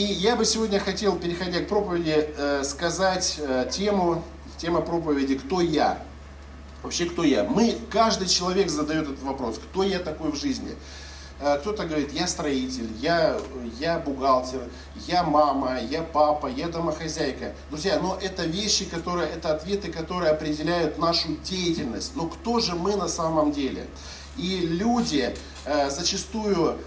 И я бы сегодня хотел, переходя к проповеди, э, сказать э, тему, тема проповеди «Кто я?». Вообще, кто я? Мы, каждый человек задает этот вопрос, кто я такой в жизни? Э, кто-то говорит, я строитель, я, я бухгалтер, я мама, я папа, я домохозяйка. Друзья, но это вещи, которые, это ответы, которые определяют нашу деятельность. Но кто же мы на самом деле? И люди э, зачастую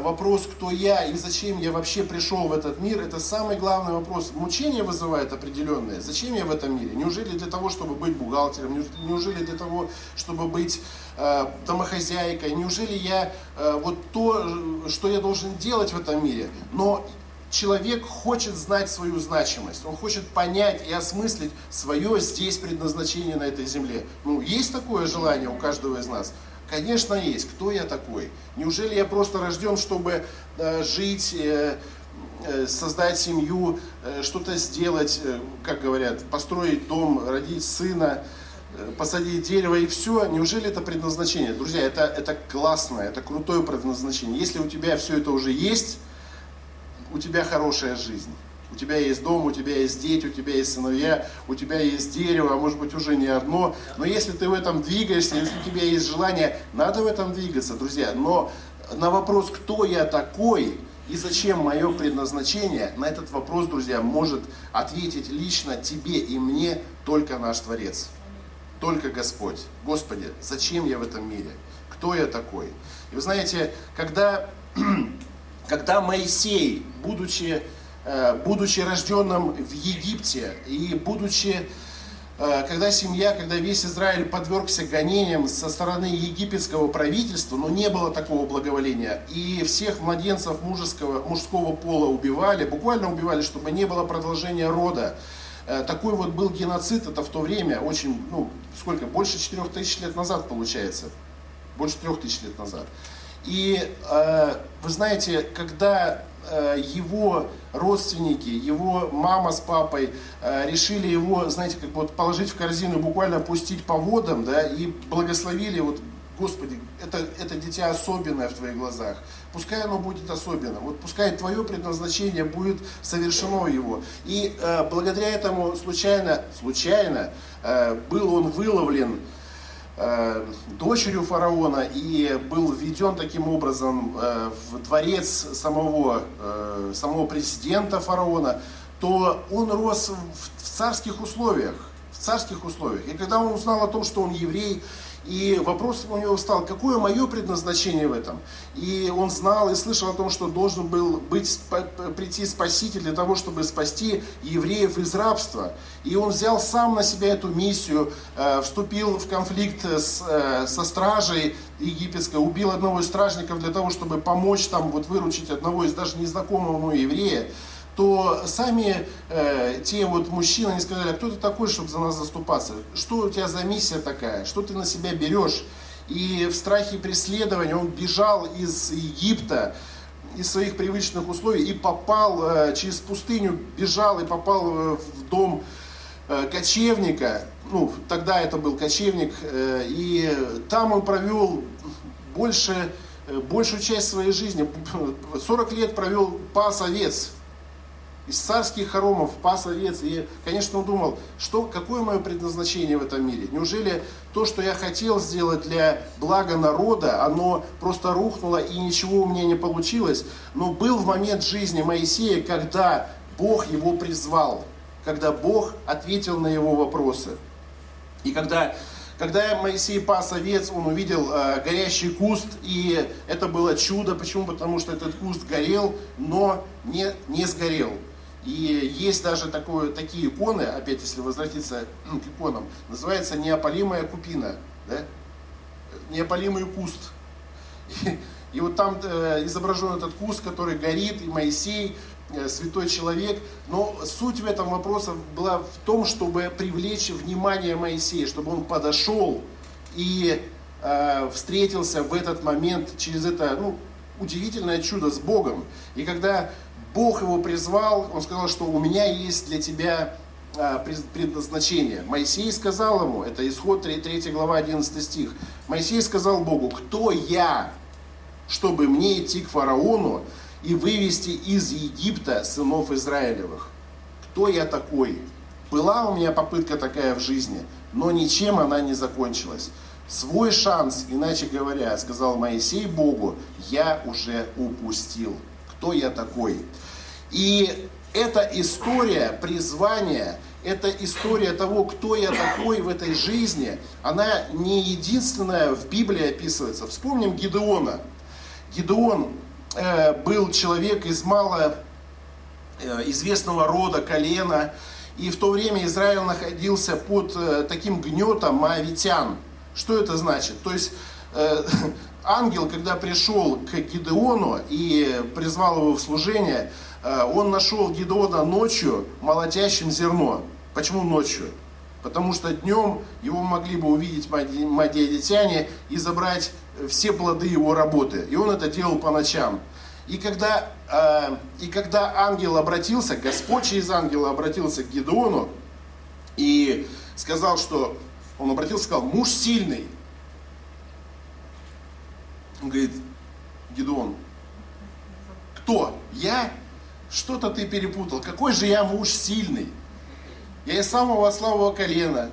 вопрос, кто я и зачем я вообще пришел в этот мир, это самый главный вопрос. Мучение вызывает определенное. Зачем я в этом мире? Неужели для того, чтобы быть бухгалтером? Неужели для того, чтобы быть э, домохозяйкой? Неужели я э, вот то, что я должен делать в этом мире? Но человек хочет знать свою значимость, он хочет понять и осмыслить свое здесь предназначение на этой земле. Ну, есть такое желание у каждого из нас? Конечно, есть. Кто я такой? Неужели я просто рожден, чтобы э, жить, э, э, создать семью, что-то сделать, как говорят, построить дом, родить сына, посадить дерево и все? Неужели это предназначение? Друзья, это, это классное, это крутое предназначение. Если у тебя все это уже есть, у тебя хорошая жизнь. У тебя есть дом, у тебя есть дети, у тебя есть сыновья, у тебя есть дерево, а может быть уже не одно. Но если ты в этом двигаешься, если у тебя есть желание, надо в этом двигаться, друзья. Но на вопрос, кто я такой и зачем мое предназначение, на этот вопрос, друзья, может ответить лично тебе и мне только наш Творец. Только Господь. Господи, зачем я в этом мире? Кто я такой? И вы знаете, когда, когда Моисей, будучи будучи рожденным в Египте и будучи, э, когда семья, когда весь Израиль подвергся гонениям со стороны египетского правительства, но не было такого благоволения, и всех младенцев мужеского, мужского пола убивали, буквально убивали, чтобы не было продолжения рода. Э, такой вот был геноцид, это в то время, очень, ну, сколько, больше 4000 лет назад получается, больше 3000 лет назад. И вы знаете, когда Э, его родственники, его мама с папой э, решили его, знаете, как вот положить в корзину, буквально пустить по водам, да, и благословили, вот, Господи, это, это дитя особенное в твоих глазах. Пускай оно будет особенным. Вот пускай твое предназначение будет совершено его. И э, благодаря этому случайно, случайно э, был он выловлен Э, дочерью фараона и был введен таким образом э, в дворец самого, э, самого президента фараона, то он рос в царских условиях. В царских условиях. И когда он узнал о том, что он еврей, и вопрос у него стал, какое мое предназначение в этом? И он знал и слышал о том, что должен был быть, прийти Спаситель для того, чтобы спасти евреев из рабства. И он взял сам на себя эту миссию, э, вступил в конфликт с, э, со стражей египетской, убил одного из стражников для того, чтобы помочь там, вот, выручить одного из даже незнакомого ему еврея то сами э, те вот мужчины, они сказали, а кто ты такой, чтобы за нас заступаться? Что у тебя за миссия такая? Что ты на себя берешь? И в страхе преследования он бежал из Египта, из своих привычных условий и попал э, через пустыню, бежал и попал э, в дом э, кочевника. Ну, тогда это был кочевник. Э, и там он провел больше, э, большую часть своей жизни, 40 лет провел пас овец из царских хоромов пас овец. И, конечно, он думал, что, какое мое предназначение в этом мире? Неужели то, что я хотел сделать для блага народа, оно просто рухнуло и ничего у меня не получилось? Но был в момент жизни Моисея, когда Бог его призвал, когда Бог ответил на его вопросы. И когда когда Моисей пас овец, он увидел э, горящий куст, и это было чудо. Почему? Потому что этот куст горел, но не, не сгорел. И есть даже такое, такие иконы, опять если возвратиться к иконам, называется неопалимая купина, да? неопалимый куст. И, и вот там э, изображен этот куст, который горит, и Моисей, э, святой человек. Но суть в этом вопросе была в том, чтобы привлечь внимание Моисея, чтобы он подошел и э, встретился в этот момент через это ну, удивительное чудо с Богом. И когда Бог его призвал, он сказал, что у меня есть для тебя а, предназначение. Моисей сказал ему, это исход 3, 3 глава 11 стих, Моисей сказал Богу, кто я, чтобы мне идти к фараону и вывести из Египта сынов Израилевых. Кто я такой? Была у меня попытка такая в жизни, но ничем она не закончилась. Свой шанс, иначе говоря, сказал Моисей Богу, я уже упустил. Кто я такой? И эта история призвания, эта история того, кто я такой в этой жизни, она не единственная в Библии описывается. Вспомним Гидеона. Гидеон э, был человек из мало э, известного рода, колена, и в то время Израиль находился под э, таким гнетом моавитян. Что это значит? То есть э, ангел, когда пришел к Гидеону и призвал его в служение, он нашел Гидеона ночью молотящим зерно. Почему ночью? Потому что днем его могли бы увидеть мадиадитяне и забрать все плоды его работы. И он это делал по ночам. И когда, э, и когда ангел обратился, Господь через ангела обратился к Гедеону и сказал, что он обратился сказал, муж сильный. Он говорит, Гедеон, кто? Я? Что-то ты перепутал. Какой же я муж сильный? Я из самого слабого колена.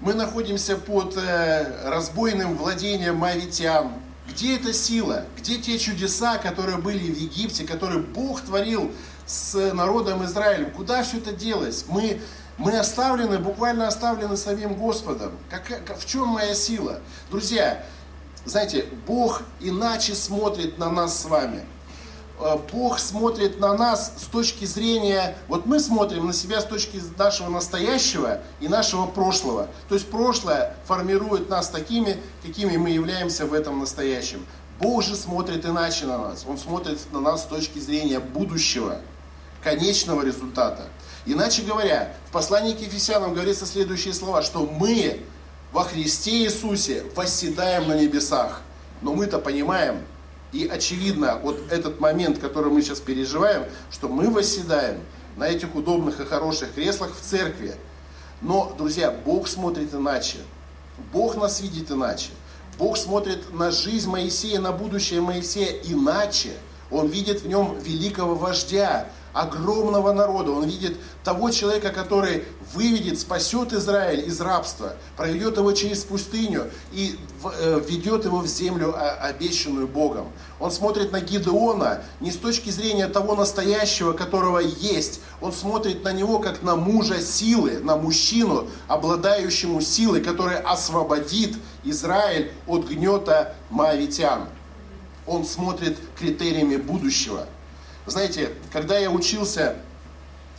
Мы находимся под э, разбойным владением мавитян. Где эта сила? Где те чудеса, которые были в Египте, которые Бог творил с народом Израилем? Куда все это делось? Мы мы оставлены, буквально оставлены самим Господом. Как, как, в чем моя сила? Друзья, знаете, Бог иначе смотрит на нас с вами. Э, Бог смотрит на нас с точки зрения, вот мы смотрим на себя с точки нашего настоящего и нашего прошлого. То есть прошлое формирует нас такими, какими мы являемся в этом настоящем. Бог же смотрит иначе на нас. Он смотрит на нас с точки зрения будущего, конечного результата. Иначе говоря, в послании к Ефесянам говорится следующие слова, что мы во Христе Иисусе восседаем на небесах. Но мы-то понимаем, и очевидно, вот этот момент, который мы сейчас переживаем, что мы восседаем на этих удобных и хороших креслах в церкви. Но, друзья, Бог смотрит иначе. Бог нас видит иначе. Бог смотрит на жизнь Моисея, на будущее Моисея иначе. Он видит в нем великого вождя, огромного народа. Он видит того человека, который выведет, спасет Израиль из рабства, проведет его через пустыню и э, ведет его в землю, а, обещанную Богом. Он смотрит на Гидеона не с точки зрения того настоящего, которого есть. Он смотрит на него как на мужа силы, на мужчину, обладающему силой, который освободит Израиль от гнета маавитян. Он смотрит критериями будущего – знаете, когда я учился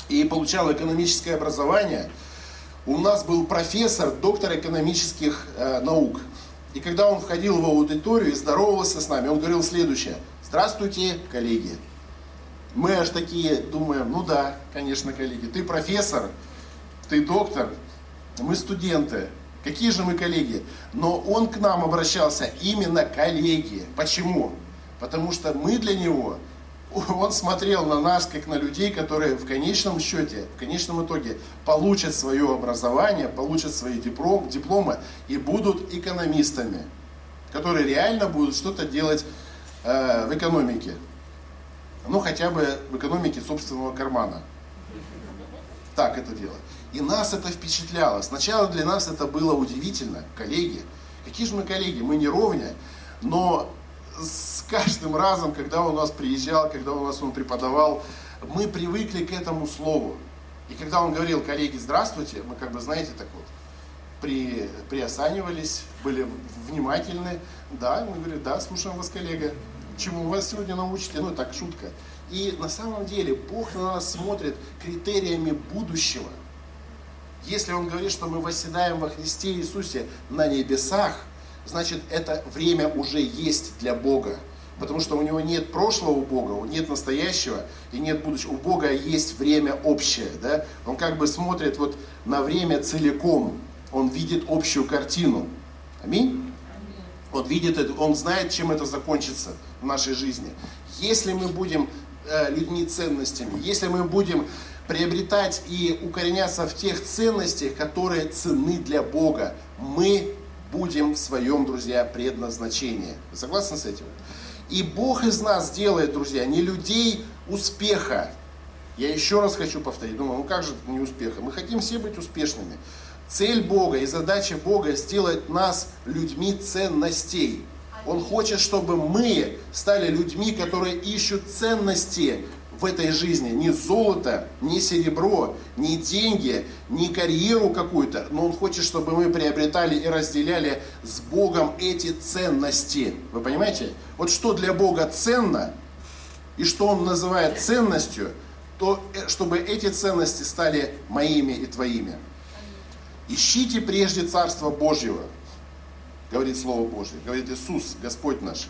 и получал экономическое образование, у нас был профессор, доктор экономических э, наук. И когда он входил в аудиторию и здоровался с нами, он говорил следующее. Здравствуйте, коллеги. Мы аж такие думаем, ну да, конечно, коллеги. Ты профессор, ты доктор, мы студенты. Какие же мы коллеги? Но он к нам обращался именно коллеги. Почему? Потому что мы для него он смотрел на нас, как на людей, которые в конечном счете, в конечном итоге получат свое образование, получат свои диплом, дипломы и будут экономистами, которые реально будут что-то делать э, в экономике. Ну, хотя бы в экономике собственного кармана. Так это дело. И нас это впечатляло. Сначала для нас это было удивительно. Коллеги. Какие же мы коллеги? Мы не ровня. Но с каждым разом, когда он у нас приезжал, когда у нас он преподавал, мы привыкли к этому слову. И когда он говорил, коллеги, здравствуйте, мы как бы, знаете, так вот, при, приосанивались, были внимательны. Да, мы говорили, да, слушаем вас, коллега. Чему вас сегодня научите? Ну, так, шутка. И на самом деле Бог на нас смотрит критериями будущего. Если Он говорит, что мы восседаем во Христе Иисусе на небесах – значит это время уже есть для Бога. Потому что у него нет прошлого Бога, нет настоящего и нет будущего. У Бога есть время общее. Да? Он как бы смотрит вот на время целиком. Он видит общую картину. Аминь? Он видит это, он знает, чем это закончится в нашей жизни. Если мы будем э, людьми ценностями, если мы будем приобретать и укореняться в тех ценностях, которые ценны для Бога, мы будем в своем, друзья, предназначении. Вы согласны с этим? И Бог из нас делает, друзья, не людей успеха. Я еще раз хочу повторить, думаю, ну как же это не успеха? Мы хотим все быть успешными. Цель Бога и задача Бога сделать нас людьми ценностей. Он хочет, чтобы мы стали людьми, которые ищут ценности в этой жизни. Не золото, не серебро, не деньги, не карьеру какую-то, но Он хочет, чтобы мы приобретали и разделяли с Богом эти ценности. Вы понимаете? Вот что для Бога ценно, и что Он называет ценностью, то э, чтобы эти ценности стали моими и твоими. Ищите прежде Царство Божьего, говорит Слово Божье, говорит Иисус, Господь наш.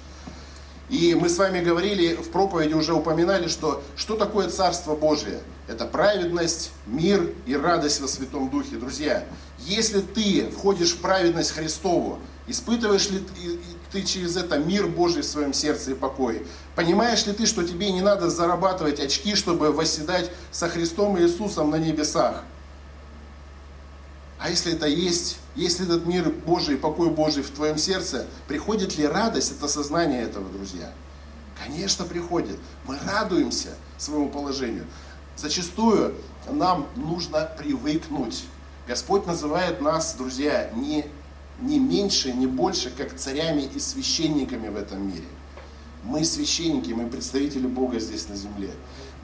И мы с вами говорили, в проповеди уже упоминали, что что такое Царство Божие? Это праведность, мир и радость во Святом Духе. Друзья, если ты входишь в праведность Христову, испытываешь ли ты через это мир Божий в своем сердце и покой? Понимаешь ли ты, что тебе не надо зарабатывать очки, чтобы восседать со Христом и Иисусом на небесах? А если это есть, если этот мир Божий, покой Божий в твоем сердце, приходит ли радость от осознания этого, друзья? Конечно, приходит. Мы радуемся своему положению. Зачастую нам нужно привыкнуть. Господь называет нас, друзья, не, не меньше, не больше, как царями и священниками в этом мире. Мы священники, мы представители Бога здесь на земле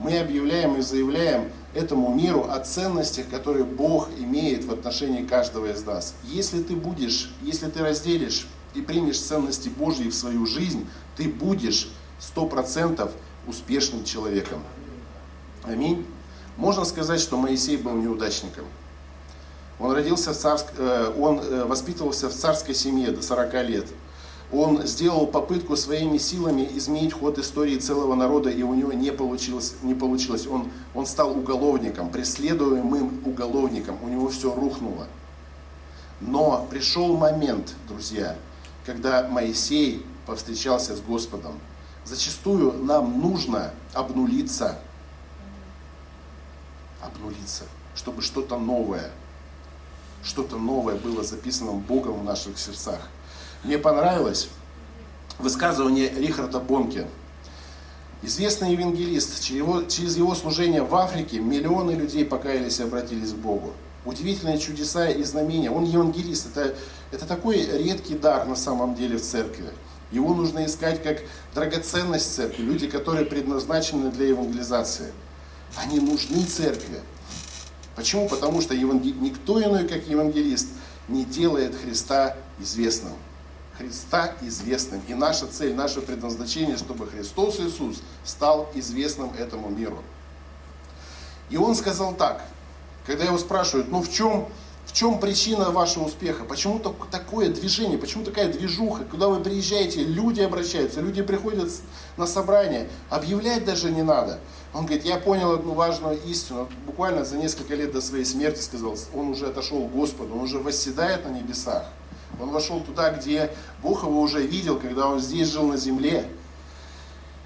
мы объявляем и заявляем этому миру о ценностях, которые Бог имеет в отношении каждого из нас. Если ты будешь, если ты разделишь и примешь ценности Божьи в свою жизнь, ты будешь сто процентов успешным человеком. Аминь. Можно сказать, что Моисей был неудачником. Он родился в царск... Э, он э, воспитывался в царской семье до 40 лет он сделал попытку своими силами изменить ход истории целого народа, и у него не получилось. Не получилось. Он, он стал уголовником, преследуемым уголовником. У него все рухнуло. Но пришел момент, друзья, когда Моисей повстречался с Господом. Зачастую нам нужно обнулиться. Обнулиться, чтобы что-то новое, что-то новое было записано Богом в наших сердцах. Мне понравилось высказывание Рихарда Бонке. Известный евангелист, через его служение в Африке миллионы людей покаялись и обратились к Богу. Удивительные чудеса и знамения. Он евангелист. Это, это такой редкий дар на самом деле в церкви. Его нужно искать как драгоценность церкви. Люди, которые предназначены для евангелизации. Они нужны церкви. Почему? Потому что евангел... никто иной, как евангелист, не делает Христа известным. Христа известным. И наша цель, наше предназначение, чтобы Христос Иисус стал известным этому миру. И он сказал так, когда его спрашивают, ну в чем, в чем причина вашего успеха? Почему такое движение? Почему такая движуха? Куда вы приезжаете, люди обращаются, люди приходят на собрание, объявлять даже не надо. Он говорит, я понял одну важную истину. Буквально за несколько лет до своей смерти сказал, он уже отошел к Господу, он уже восседает на небесах. Он вошел туда, где Бог его уже видел, когда он здесь жил на земле.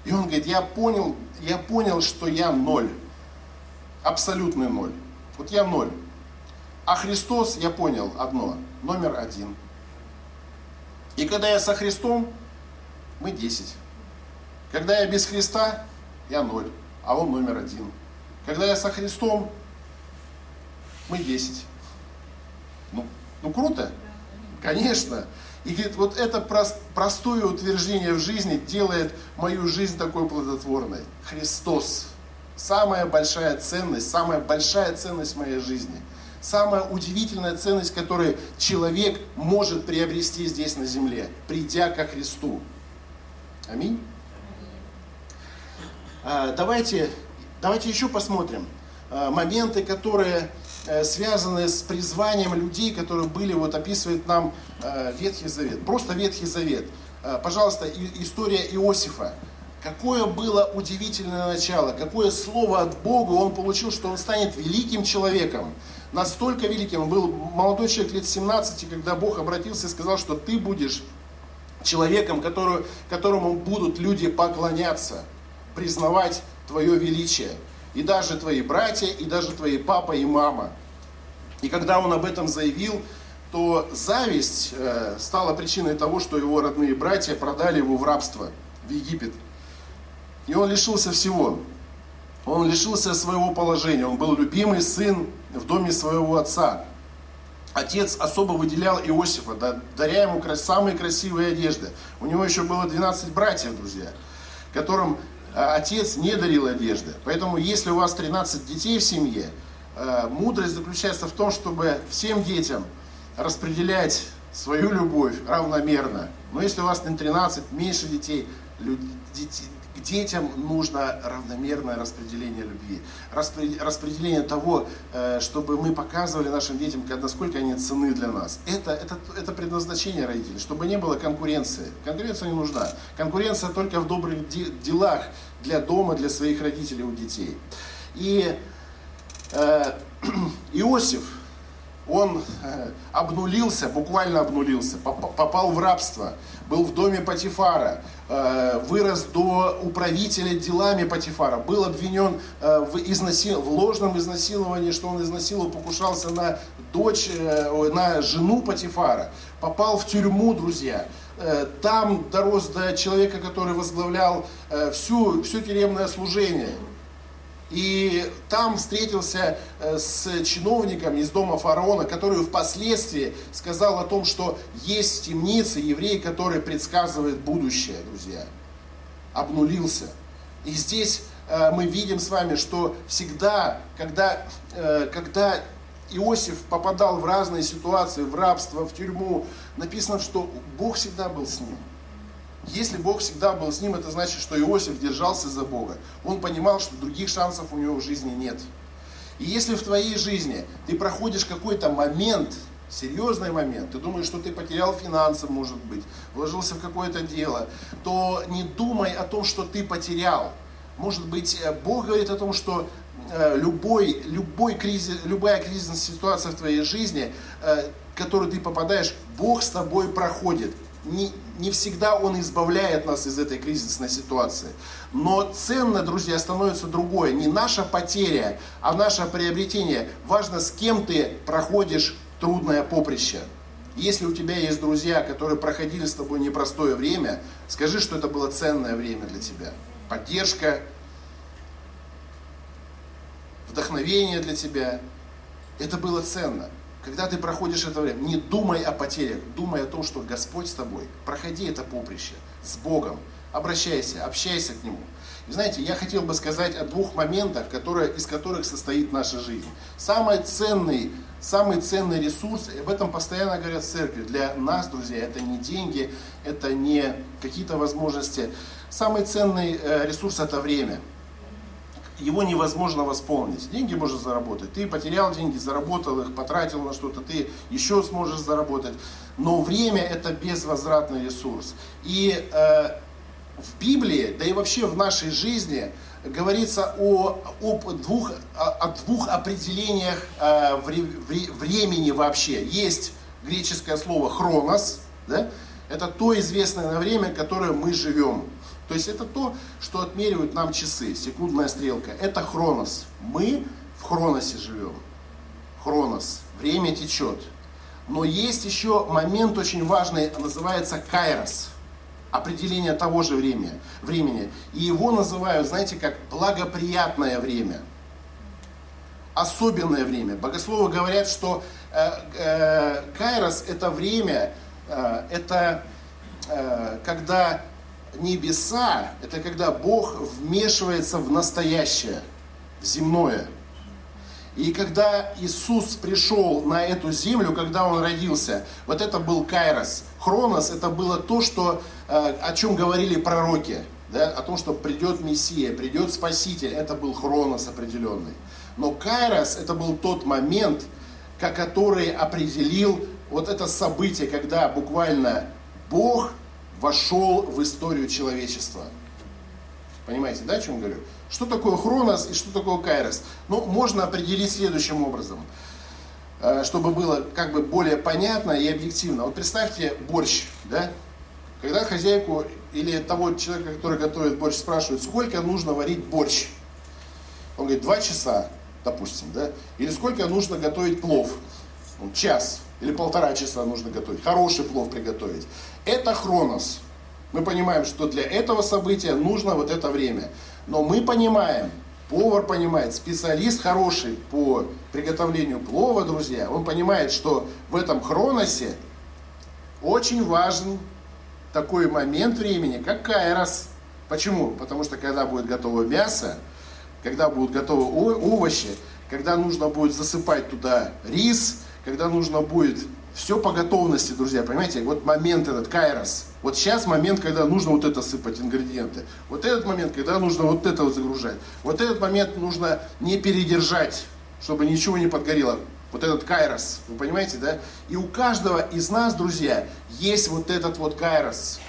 И он говорит, я понял, я понял, что я ноль. Абсолютный ноль. Вот я ноль. А Христос, я понял одно, номер один. И когда я со Христом, мы десять. Когда я без Христа, я ноль, а он номер один. Когда я со Христом, мы десять. Ну, ну круто. Конечно. И говорит, вот это простое утверждение в жизни делает мою жизнь такой плодотворной. Христос. Самая большая ценность, самая большая ценность моей жизни. Самая удивительная ценность, которую человек может приобрести здесь на земле, придя ко Христу. Аминь. А, давайте, давайте еще посмотрим а, моменты, которые Э, связанные с призванием людей, которые были, вот описывает нам э, Ветхий Завет. Просто Ветхий Завет. Э, пожалуйста, история Иосифа. Какое было удивительное начало, какое слово от Бога он получил, что он станет великим человеком. Настолько великим. Он был молодой человек лет 17, когда Бог обратился и сказал, что ты будешь человеком, которому будут люди поклоняться, признавать твое величие и даже твои братья, и даже твои папа и мама. И когда он об этом заявил, то зависть э, стала причиной того, что его родные братья продали его в рабство. в Египет. И он лишился всего. Он лишился своего положения. Он был любимый сын в доме своего отца. Отец особо выделял Иосифа, даря ему самые красивые одежды. У него еще было 12 братьев, друзья, которым отец не дарил одежды. Поэтому, если у вас 13 детей в семье, а, мудрость заключается в том, чтобы всем детям распределять свою любовь равномерно. Но если у вас не 13, меньше детей, к детям нужно равномерное распределение любви. Распределение того, э, чтобы мы показывали нашим детям, насколько они ценны для нас. Это, это, это предназначение родителей, чтобы не было конкуренции. Конкуренция не нужна. Конкуренция только в добрых делах для дома, для своих родителей у детей. И э, Иосиф, он э, обнулился, буквально обнулился, попал в рабство, был в доме Патифара, э, вырос до управителя делами Патифара, был обвинен э, в, изнасил... в ложном изнасиловании, что он изнасиловал, покушался на дочь, на жену Патифара, попал в тюрьму, друзья, там дорос до человека, который возглавлял всю, все тюремное служение. И там встретился э, с чиновником из дома фараона, который впоследствии сказал о том, что есть в темнице еврей, который предсказывает будущее, друзья. Обнулился. И здесь э, мы видим с вами, что всегда, когда, э, когда Иосиф попадал в разные ситуации, в рабство, в тюрьму, написано, что Бог всегда был с ним. Если Бог всегда был с ним, это значит, что Иосиф держался за Бога. Он понимал, что других шансов у него в жизни нет. И если в твоей жизни ты проходишь какой-то момент, серьезный момент, ты думаешь, что ты потерял финансы, может быть, вложился в какое-то дело, то не думай о том, что ты потерял. Может быть, э, Бог говорит о том, что любой, любой кризис, любая кризисная ситуация в твоей жизни, э, в которую ты попадаешь, Бог с тобой проходит не, не всегда Он избавляет нас из этой кризисной ситуации. Но ценно, друзья, становится другое. Не наша потеря, а наше приобретение. Важно, с кем ты проходишь трудное поприще. Если у тебя есть друзья, которые проходили с тобой непростое время, скажи, что это было ценное время для тебя. Поддержка, вдохновение для тебя. Это было ценно. Когда ты проходишь это время, не думай о потерях, думай о том, что Господь с тобой. Проходи это поприще с Богом, обращайся, общайся к Нему. И знаете, я хотел бы сказать о двух моментах, которые, из которых состоит наша жизнь. Самый ценный, самый ценный ресурс, и об этом постоянно говорят в церкви, для нас, друзья, это не деньги, это не какие-то возможности. Самый ценный э, ресурс это время – его невозможно восполнить. Деньги можно заработать. Ты потерял деньги, заработал их, потратил на что-то, ты еще сможешь заработать. Но время это безвозвратный ресурс. И э, в Библии, да и вообще в нашей жизни говорится о, об двух, о, о двух определениях э, вре, вре, времени вообще. Есть греческое слово хронос, да? это то известное время, которое мы живем. То есть это то, что отмеривают нам часы, секундная стрелка. Это хронос. Мы в хроносе живем. Хронос. Время течет. Но есть еще момент очень важный, называется кайрос. Определение того же времени. времени. И его называют, знаете, как благоприятное время. Особенное время. Богословы говорят, что э, э, кайрос это время, э, это э, когда небеса – это когда Бог вмешивается в настоящее, в земное. И когда Иисус пришел на эту землю, когда Он родился, вот это был Кайрос. Хронос – это было то, что, э, о чем говорили пророки, да, о том, что придет Мессия, придет Спаситель. Это был Хронос определенный. Но Кайрос – это был тот момент, который определил вот это событие, когда буквально Бог – вошел в историю человечества. Понимаете, да, о чем говорю? Что такое хронос и что такое кайрос? Ну, можно определить следующим образом, э, чтобы было как бы более понятно и объективно. Вот представьте борщ, да? Когда хозяйку или того человека, который готовит борщ, спрашивают, сколько нужно варить борщ? Он говорит, два часа, допустим, да? Или сколько нужно готовить плов? Ну, час или полтора часа нужно готовить. Хороший плов приготовить. Это хронос. Мы понимаем, что для этого события нужно вот это время. Но мы понимаем, повар понимает, специалист хороший по приготовлению плова, друзья, он понимает, что в этом хроносе очень важен такой момент времени, как кайрос. Почему? Потому что когда будет готово мясо, когда будут готовы овощи, когда нужно будет засыпать туда рис, когда нужно будет все по готовности, друзья, понимаете? Вот момент этот, кайрос. Вот сейчас момент, когда нужно вот это сыпать, ингредиенты. Вот этот момент, когда нужно вот это вот загружать. Вот этот момент нужно не передержать, чтобы ничего не подгорело. Вот этот кайрос, вы понимаете, да? И у каждого из нас, друзья, есть вот этот вот кайрос.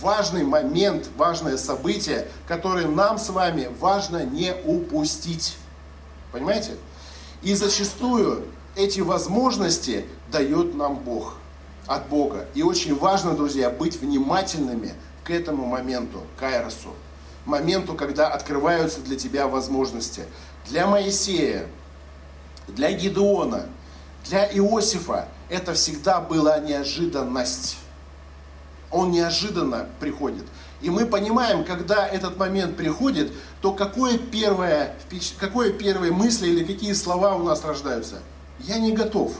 Важный момент, важное событие, которое нам с вами важно не упустить. Понимаете? И зачастую эти возможности дает нам Бог, от Бога. И очень важно, друзья, быть внимательными к этому моменту, кайросу. Моменту, когда открываются для тебя возможности. Для Моисея, для Гедеона, для Иосифа это всегда была неожиданность. Он неожиданно приходит. И мы понимаем, когда этот момент приходит, то какое первое, какое первые мысли или какие слова у нас рождаются? Я не готов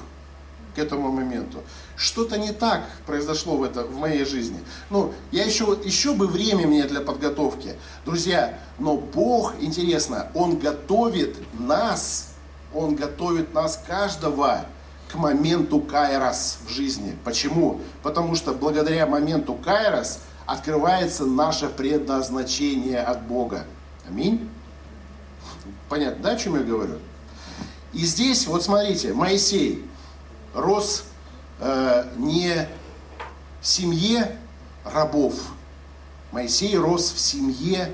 к этому моменту. Что-то не так произошло в, это, в моей жизни. Ну, я еще, еще бы время мне для подготовки. Друзья, но Бог, интересно, Он готовит нас, Он готовит нас каждого к моменту Кайрос в жизни. Почему? Потому что благодаря моменту Кайрос открывается наше предназначение от Бога. Аминь. Понятно, да, о чем я говорю? И здесь, вот смотрите, Моисей рос э, не в семье рабов. Моисей рос в семье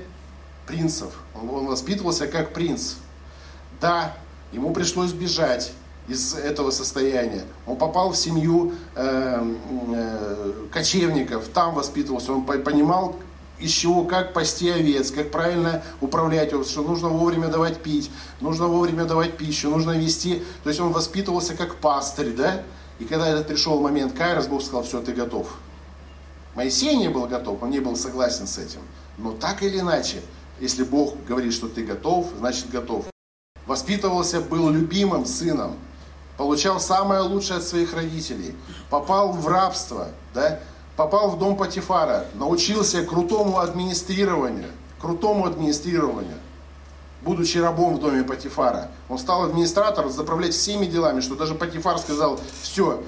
принцев. Он, воспитывался как принц. Да, ему пришлось бежать из этого состояния. Он попал в семью э, э, кочевников, там воспитывался, он понимал, из чего, как пасти овец, как правильно управлять, что нужно вовремя давать пить, нужно вовремя давать пищу, нужно вести. То есть он воспитывался как пастырь, да? И когда этот пришел момент Кайрос, Бог сказал, все, ты готов. Моисей не был готов, он не был согласен с этим. Но так или иначе, если Бог говорит, что ты готов, значит готов. Воспитывался, был любимым сыном, получал самое лучшее от своих родителей, попал в рабство, да, попал в дом Патифара, научился крутому администрированию, крутому администрированию, будучи рабом в доме Патифара. Он стал администратором, заправлять всеми делами, что даже Патифар сказал, все,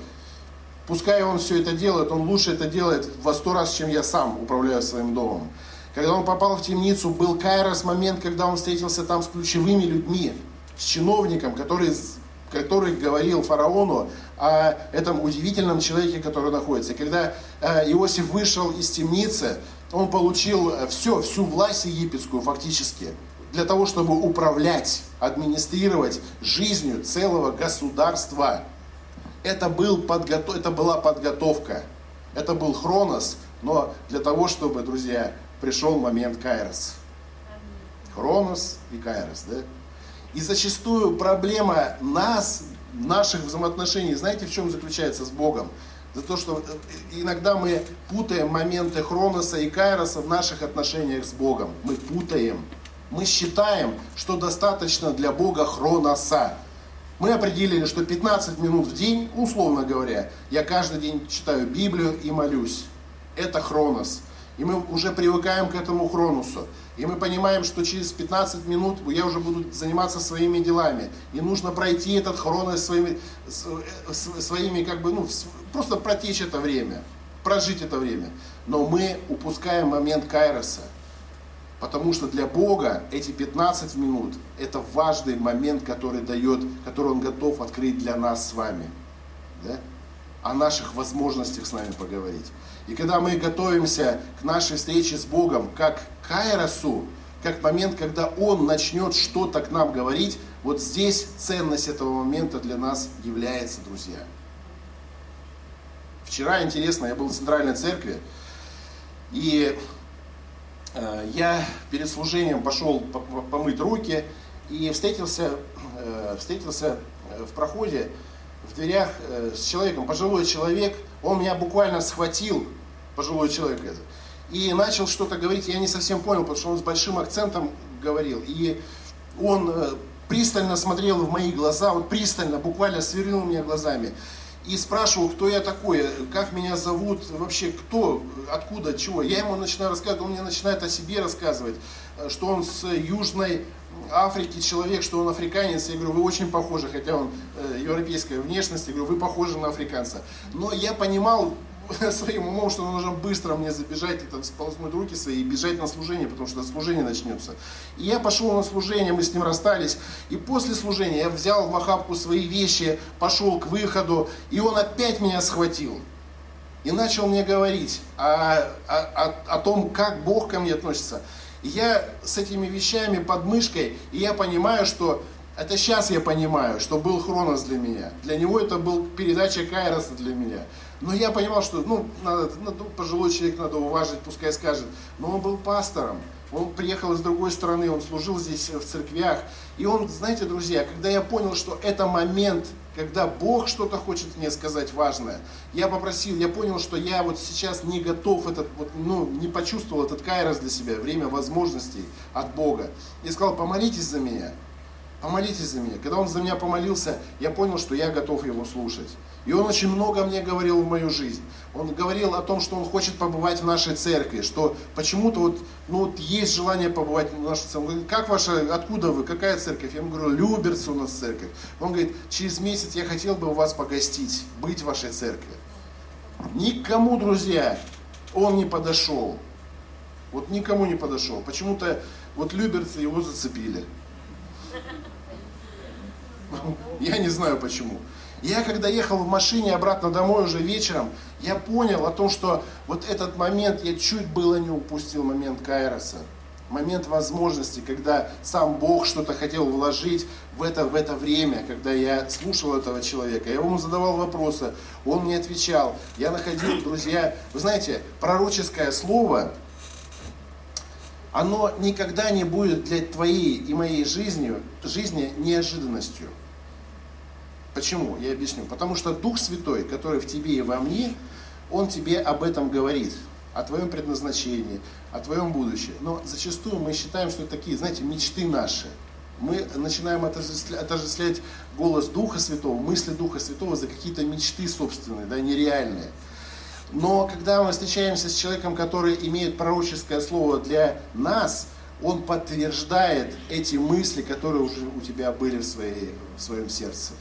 пускай он все это делает, он лучше это делает во сто раз, чем я сам управляю своим домом. Когда он попал в темницу, был Кайрос момент, когда он встретился там с ключевыми людьми, с чиновником, который который говорил фараону о этом удивительном человеке, который находится. И когда э, Иосиф вышел из темницы, он получил э, все, всю власть египетскую фактически, для того, чтобы управлять, администрировать жизнью целого государства. Это, был подготов... это была подготовка, это был хронос, но для того, чтобы, друзья, пришел момент Кайрос. Хронос и Кайрос, да? И зачастую проблема нас, наших взаимоотношений, знаете, в чем заключается с Богом? За то, что э, иногда мы путаем моменты Хроноса и Кайроса в наших отношениях с Богом. Мы путаем. Мы считаем, что достаточно для Бога Хроноса. Мы определили, что 15 минут в день, условно говоря, я каждый день читаю Библию и молюсь. Это Хронос. И мы уже привыкаем к этому Хронусу. И мы понимаем, что через 15 минут я уже буду заниматься своими делами. И нужно пройти этот хронос своими, своими как бы, ну, просто протечь это время, прожить это время. Но мы упускаем момент Кайроса. Потому что для Бога эти 15 минут – это важный момент, который дает, который Он готов открыть для нас с вами. Да? О наших возможностях с нами поговорить. И когда мы готовимся к нашей встрече с Богом, как к Кайросу, как момент, когда Он начнет что-то к нам говорить, вот здесь ценность этого момента для нас является, друзья. Вчера, интересно, я был в Центральной Церкви, и э, я перед служением пошел помыть руки и встретился, э, встретился э, в проходе, в дверях с человеком, пожилой человек, он меня буквально схватил пожилой человек это. и начал что-то говорить, я не совсем понял, потому что он с большим акцентом говорил. И он э, пристально смотрел в мои глаза, вот пристально, буквально сверлил меня глазами. И спрашивал, кто я такой, как меня зовут, вообще кто, откуда, чего. Я ему начинаю рассказывать, он мне начинает о себе рассказывать, э, что он с Южной Африки человек, что он африканец. Я говорю, вы очень похожи, хотя он э, европейской внешности, я говорю, вы похожи на африканца. Но я понимал, своим умом, что нужно быстро мне забежать и там сполоснуть руки свои и бежать на служение, потому что служение начнется. И я пошел на служение, мы с ним расстались. И после служения я взял в охапку свои вещи, пошел к выходу, и он опять меня схватил. И начал мне говорить о, о, о, о том, как Бог ко мне относится. И я с этими вещами под мышкой, и я понимаю, что это сейчас я понимаю, что был Хронос для меня. Для него это был передача Кайроса для меня. Но я понимал, что ну, надо, ну, пожилой человек надо уважить, пускай скажет. Но он был пастором. Он приехал из другой страны, он служил здесь в церквях. И он, знаете, друзья, когда я понял, что это момент, когда Бог что-то хочет мне сказать важное, я попросил, я понял, что я вот сейчас не готов, этот, вот, ну, не почувствовал этот кайрос для себя, время возможностей от Бога. Я сказал, помолитесь за меня. Помолитесь за меня. Когда он за меня помолился, я понял, что я готов его слушать. И он очень много мне говорил в мою жизнь. Он говорил о том, что он хочет побывать в нашей церкви, что почему-то вот, ну, вот есть желание побывать в нашей церкви. Он говорит, как ваша, откуда вы, какая церковь? Я ему говорю, Люберцы у нас церковь. Он говорит, через месяц я хотел бы у вас погостить, быть в вашей церкви. Никому, друзья, он не подошел. Вот никому не подошел. Почему-то вот люберцы его зацепили. Я не знаю почему. Я когда ехал в машине обратно домой уже вечером, я понял о том, что вот этот момент, я чуть было не упустил момент Кайроса. Момент возможности, когда сам Бог что-то хотел вложить в это, в это время, когда я слушал этого человека. Я ему задавал вопросы, он мне отвечал. Я находил, друзья, вы знаете, пророческое слово, оно никогда не будет для твоей и моей жизни, жизни неожиданностью. Почему? Я объясню. Потому что Дух Святой, который в тебе и во мне, Он тебе об этом говорит, о твоем предназначении, о твоем будущем. Но зачастую мы считаем, что это такие, знаете, мечты наши. Мы начинаем отождествлять голос Духа Святого, мысли Духа Святого за какие-то мечты собственные, да, нереальные. Но когда мы встречаемся с человеком, который имеет пророческое слово для нас, он подтверждает эти мысли, которые уже у тебя были в, своей, в своем сердце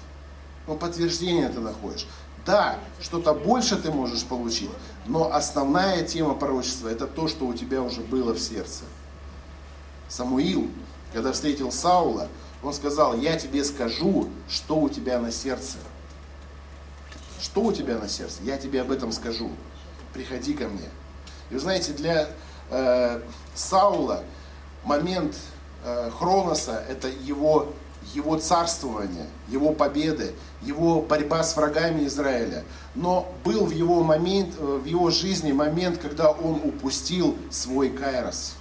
но подтверждение ты находишь. Да, что-то больше ты можешь получить, но основная тема пророчества это то, что у тебя уже было в сердце. Самуил, когда встретил Саула, он сказал, я тебе скажу, что у тебя на сердце. Что у тебя на сердце? Я тебе об этом скажу. Приходи ко мне. И вы знаете, для э, Саула момент э, Хроноса это его его царствование, его победы, его борьба с врагами Израиля. Но был в его, момент, э, в его жизни момент, когда он упустил свой кайрос,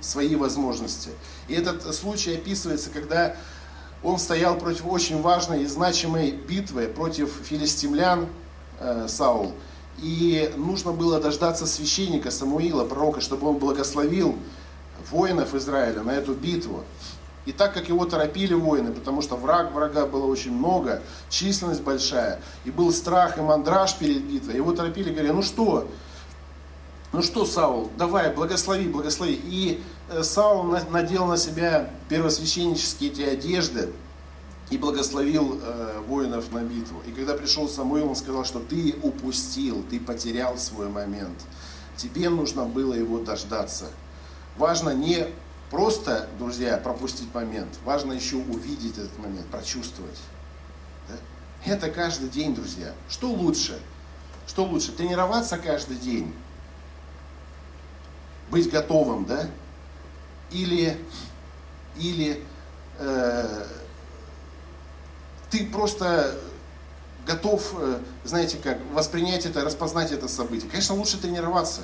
свои возможности. И этот случай описывается, когда он стоял против очень важной и значимой битвы против филистимлян э, Саул. И нужно было дождаться священника Самуила, пророка, чтобы он благословил воинов Израиля на эту битву. И так как его торопили воины, потому что враг врага было очень много, численность большая, и был страх и мандраж перед битвой, его торопили, говоря, ну что, ну что, Саул, давай, благослови, благослови. И э, Саул надел на себя первосвященнические эти одежды и благословил э, воинов на битву. И когда пришел Самуил, он сказал, что ты упустил, ты потерял свой момент. Тебе нужно было его дождаться. Важно не просто, друзья, пропустить момент. Важно еще увидеть этот момент, прочувствовать. Да? Это каждый день, друзья. Что лучше? Что лучше? Тренироваться каждый день? Быть готовым, да? Или, или э, ты просто готов, э, знаете как, воспринять это, распознать это событие. Конечно, лучше тренироваться.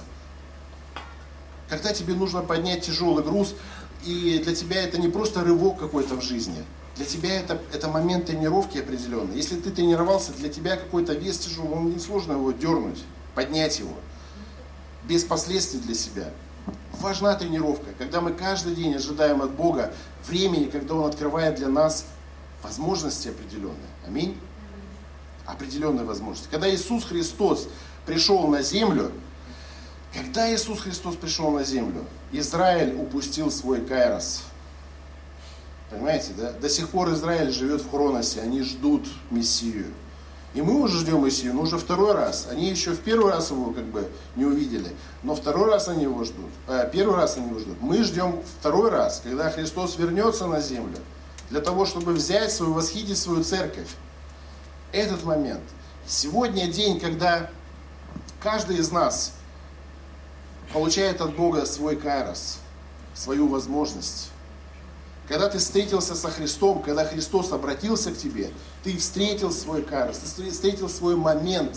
Когда тебе нужно поднять тяжелый груз, и для тебя это не просто рывок какой-то в жизни, для тебя это, это момент тренировки определенный. Если ты тренировался, для тебя какой-то вес тяжелый, он несложно его дернуть, поднять его. без последствий для себя. Важна тренировка, когда мы каждый день ожидаем от Бога времени, когда Он открывает для нас возможности определенные. Аминь. Определенные возможности. Когда Иисус Христос пришел на землю, когда Иисус Христос пришел на землю, Израиль упустил свой кайрос. Понимаете, да? До сих пор Израиль живет в Хроносе, они ждут Мессию. И мы уже ждем Мессию, но уже второй раз. Они еще в первый раз его как бы не увидели, но второй раз они его ждут. А, первый раз они его ждут. Мы ждем второй раз, когда Христос вернется на землю, для того, чтобы взять свою, восхитить свою церковь. Этот момент. Сегодня день, когда каждый из нас получает от Бога свой кайрос, свою возможность. Когда ты встретился со Христом, когда Христос обратился к тебе, ты встретил свой кайрос, ты встретил свой момент,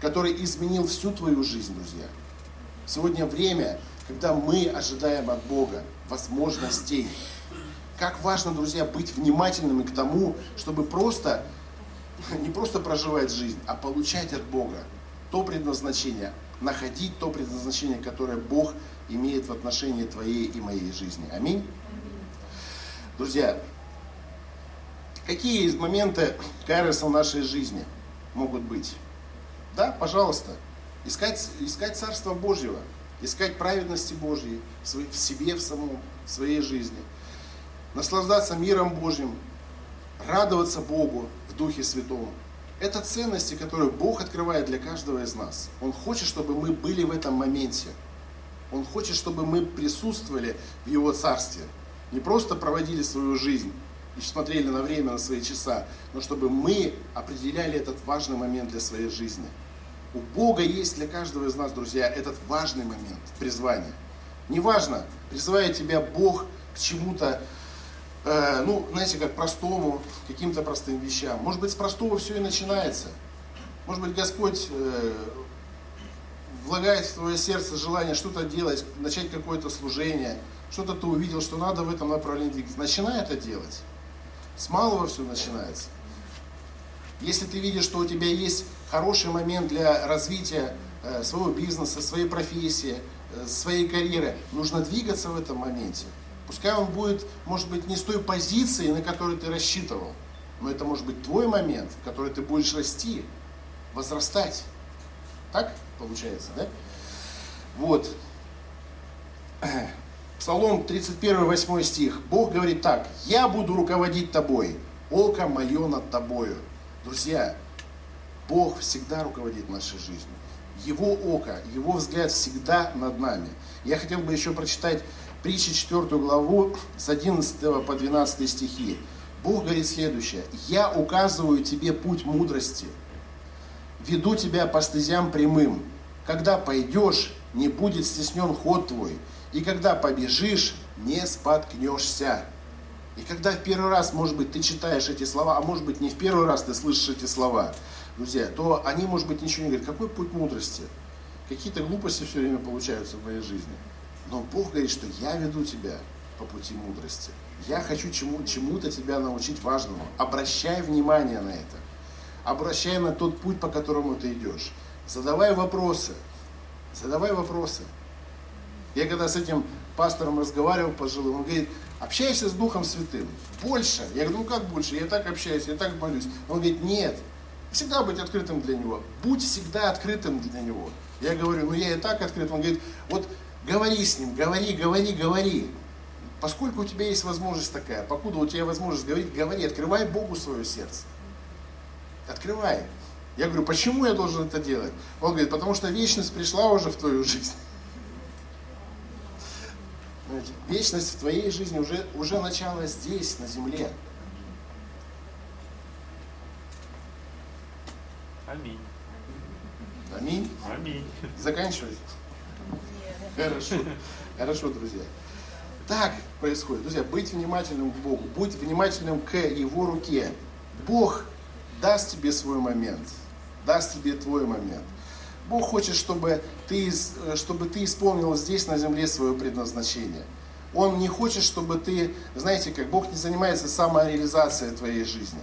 который изменил всю твою жизнь, друзья. Сегодня время, когда мы ожидаем от Бога возможностей. Как важно, друзья, быть внимательными к тому, чтобы просто, не просто проживать жизнь, а получать от Бога то предназначение, находить то предназначение, которое Бог имеет в отношении твоей и моей жизни. Аминь. Друзья, какие моменты кайроса в нашей жизни могут быть? Да, пожалуйста, искать, искать Царство Божьего, искать праведности Божьей в себе, в самом, в своей жизни, наслаждаться миром Божьим, радоваться Богу в Духе Святом, это ценности, которые Бог открывает для каждого из нас. Он хочет, чтобы мы были в этом моменте. Он хочет, чтобы мы присутствовали в Его Царстве. Не просто проводили свою жизнь и смотрели на время, на свои часа, но чтобы мы определяли этот важный момент для своей жизни. У Бога есть для каждого из нас, друзья, этот важный момент призвания. Неважно, призывает тебя Бог к чему-то э, ну, знаете, как простому, каким-то простым вещам. Может быть, с простого все и начинается. Может быть, Господь э, влагает в твое сердце желание что-то делать, начать какое-то служение, что-то ты увидел, что надо в этом направлении двигаться. Начинай это делать. С малого все начинается. Если ты видишь, что у тебя есть хороший момент для развития э, своего бизнеса, своей профессии, э, своей карьеры, нужно двигаться в этом моменте. Пускай он будет, может быть, не с той позиции, на которую ты рассчитывал, но это может быть твой момент, в который ты будешь расти, возрастать. Так получается, да? Вот. Псалом 31, 8 стих. Бог говорит так. «Я буду руководить тобой, око мое над тобою». Друзья, Бог всегда руководит нашей жизнью. Его око, Его взгляд всегда над нами. Я хотел бы еще прочитать притчи 4 главу с 11 по 12 стихи. Бог говорит следующее. «Я указываю тебе путь мудрости, веду тебя по стезям прямым. Когда пойдешь, не будет стеснен ход твой, и когда побежишь, не споткнешься». И когда в первый раз, может быть, ты читаешь эти слова, а может быть, не в первый раз ты слышишь эти слова, друзья, то они, может быть, ничего не говорят. Какой путь мудрости? Какие-то глупости все время получаются в моей жизни. Но Бог говорит, что я веду тебя по пути мудрости. Я хочу чему, чему-то тебя научить важному. Обращай внимание на это. Обращай на тот путь, по которому ты идешь. Задавай вопросы. Задавай вопросы. Я когда с этим пастором разговаривал пожилым, он говорит, общайся с Духом Святым. Больше. Я говорю, ну как больше? Я так общаюсь, я так молюсь. Он говорит, нет. Всегда быть открытым для Него. Будь всегда открытым для Него. Я говорю, ну я и так открыт. Он говорит, вот Говори с ним, говори, говори, говори. Поскольку у тебя есть возможность такая, покуда у тебя возможность говорить, говори, открывай Богу свое сердце. Открывай. Я говорю, почему я должен это делать? Он говорит, потому что вечность пришла уже в твою жизнь. Вечность в твоей жизни уже, уже начало здесь, на земле. Аминь. Аминь. Аминь. Заканчивать. Хорошо, хорошо, друзья. Так происходит. Друзья, быть внимательным к Богу, будь внимательным к Его руке. Бог даст тебе свой момент, даст тебе твой момент. Бог хочет, чтобы ты, чтобы ты исполнил здесь на земле свое предназначение. Он не хочет, чтобы ты, знаете, как Бог не занимается самореализацией твоей жизни.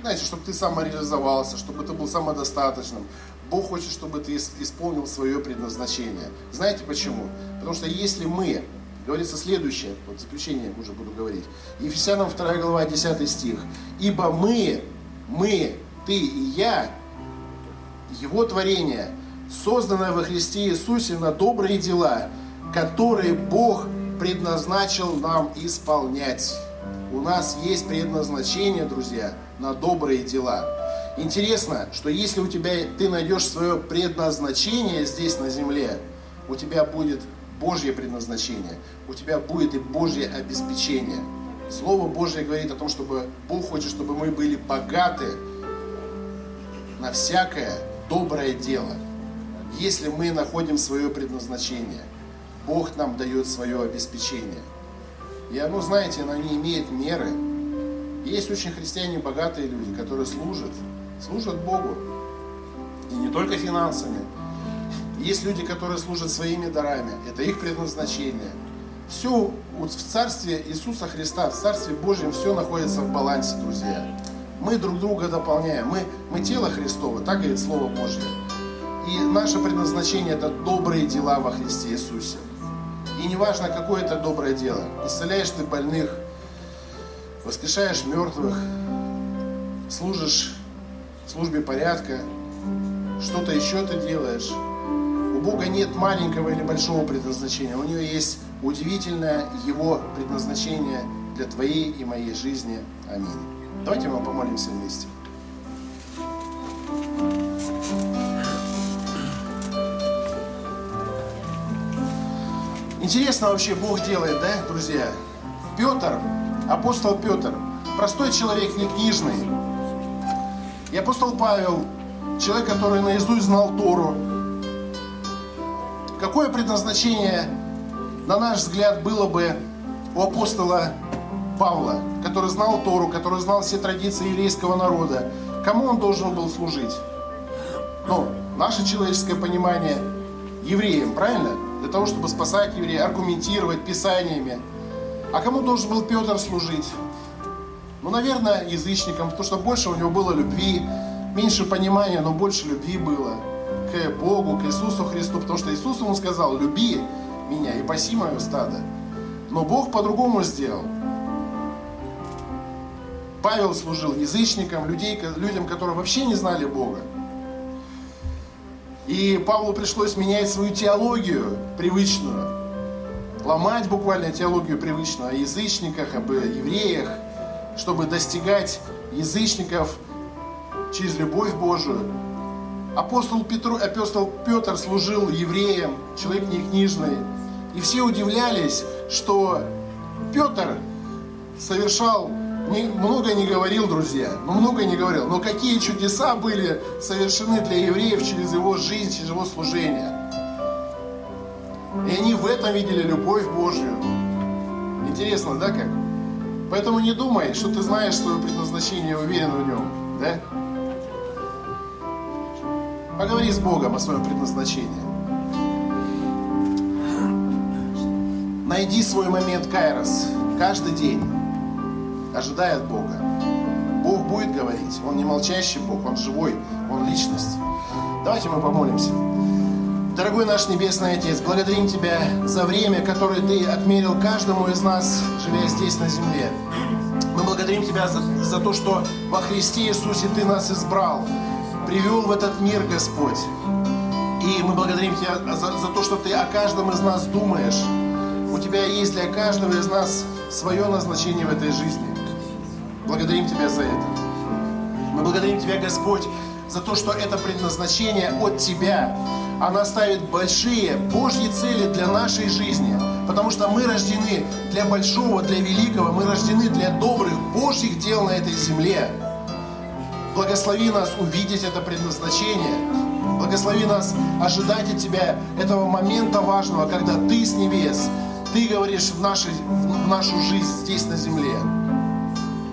Знаете, чтобы ты самореализовался, чтобы ты был самодостаточным. Бог хочет, чтобы ты исполнил свое предназначение. Знаете почему? Потому что если мы, говорится следующее, вот заключение уже буду говорить, Ефесянам 2 глава 10 стих, «Ибо мы, мы, ты и я, Его творение, созданное во Христе Иисусе на добрые дела, которые Бог предназначил нам исполнять». У нас есть предназначение, друзья, на добрые дела. Интересно, что если у тебя ты найдешь свое предназначение здесь на земле, у тебя будет Божье предназначение, у тебя будет и Божье обеспечение. Слово Божье говорит о том, чтобы Бог хочет, чтобы мы были богаты на всякое доброе дело. Если мы находим свое предназначение, Бог нам дает свое обеспечение. И оно, знаете, оно не имеет меры. Есть очень христиане богатые люди, которые служат, служат Богу. И не только финансами. Есть люди, которые служат своими дарами. Это их предназначение. Все вот в Царстве Иисуса Христа, в Царстве Божьем все находится в балансе, друзья. Мы друг друга дополняем. Мы, мы тело Христово, так говорит Слово Божье. И наше предназначение – это добрые дела во Христе Иисусе. И неважно, какое это доброе дело. Исцеляешь ты больных, воскрешаешь мертвых, служишь службе порядка, что-то еще ты делаешь. У Бога нет маленького или большого предназначения. У него есть удивительное Его предназначение для твоей и моей жизни. Аминь. Давайте мы помолимся вместе. Интересно вообще Бог делает, да, друзья? Петр, апостол Петр, простой человек, не книжный. И апостол Павел, человек, который наизусть знал Тору. Какое предназначение, на наш взгляд, было бы у апостола Павла, который знал Тору, который знал все традиции еврейского народа? Кому он должен был служить? Ну, наше человеческое понимание евреям, правильно? для того, чтобы спасать евреев, аргументировать писаниями. А кому должен был Петр служить? Ну, наверное, язычникам, потому что больше у него было любви, меньше понимания, но больше любви было к Богу, к Иисусу Христу, потому что Иисус ему сказал, люби меня и паси мое стадо. Но Бог по-другому сделал. Павел служил язычникам, людей, людям, которые вообще не знали Бога. И Павлу пришлось менять свою теологию привычную, ломать буквально теологию привычную о язычниках, об евреях, чтобы достигать язычников через любовь Божию. Апостол, Петру, апостол Петр служил евреям, человек не книжный. И все удивлялись, что Петр совершал не, много не говорил, друзья, ну много не говорил, но какие чудеса были совершены для евреев через его жизнь, через его служение. И они в этом видели любовь Божью. Интересно, да, как? Поэтому не думай, что ты знаешь свое предназначение, уверен в нем, да? Поговори с Богом о своем предназначении. Найди свой момент Кайрос каждый день ожидая от Бога. Бог будет говорить. Он не молчащий Бог, Он живой, Он личность. Давайте мы помолимся. Дорогой наш Небесный Отец, благодарим Тебя за время, которое Ты отмерил каждому из нас, живя здесь на земле. Мы благодарим Тебя за, за то, что во Христе Иисусе Ты нас избрал, привел в этот мир, Господь. И мы благодарим Тебя за, за то, что Ты о каждом из нас думаешь. У Тебя есть для каждого из нас свое назначение в этой жизни. Благодарим Тебя за это. Мы благодарим Тебя, Господь, за то, что это предназначение от Тебя. Она ставит большие Божьи цели для нашей жизни. Потому что мы рождены для большого, для великого. Мы рождены для добрых Божьих дел на этой земле. Благослови нас увидеть это предназначение. Благослови нас ожидать от Тебя этого момента важного, когда Ты с небес, Ты говоришь в, нашей, в нашу жизнь здесь на земле.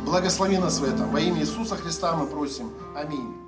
Благослови нас в этом. Во имя Иисуса Христа мы просим. Аминь.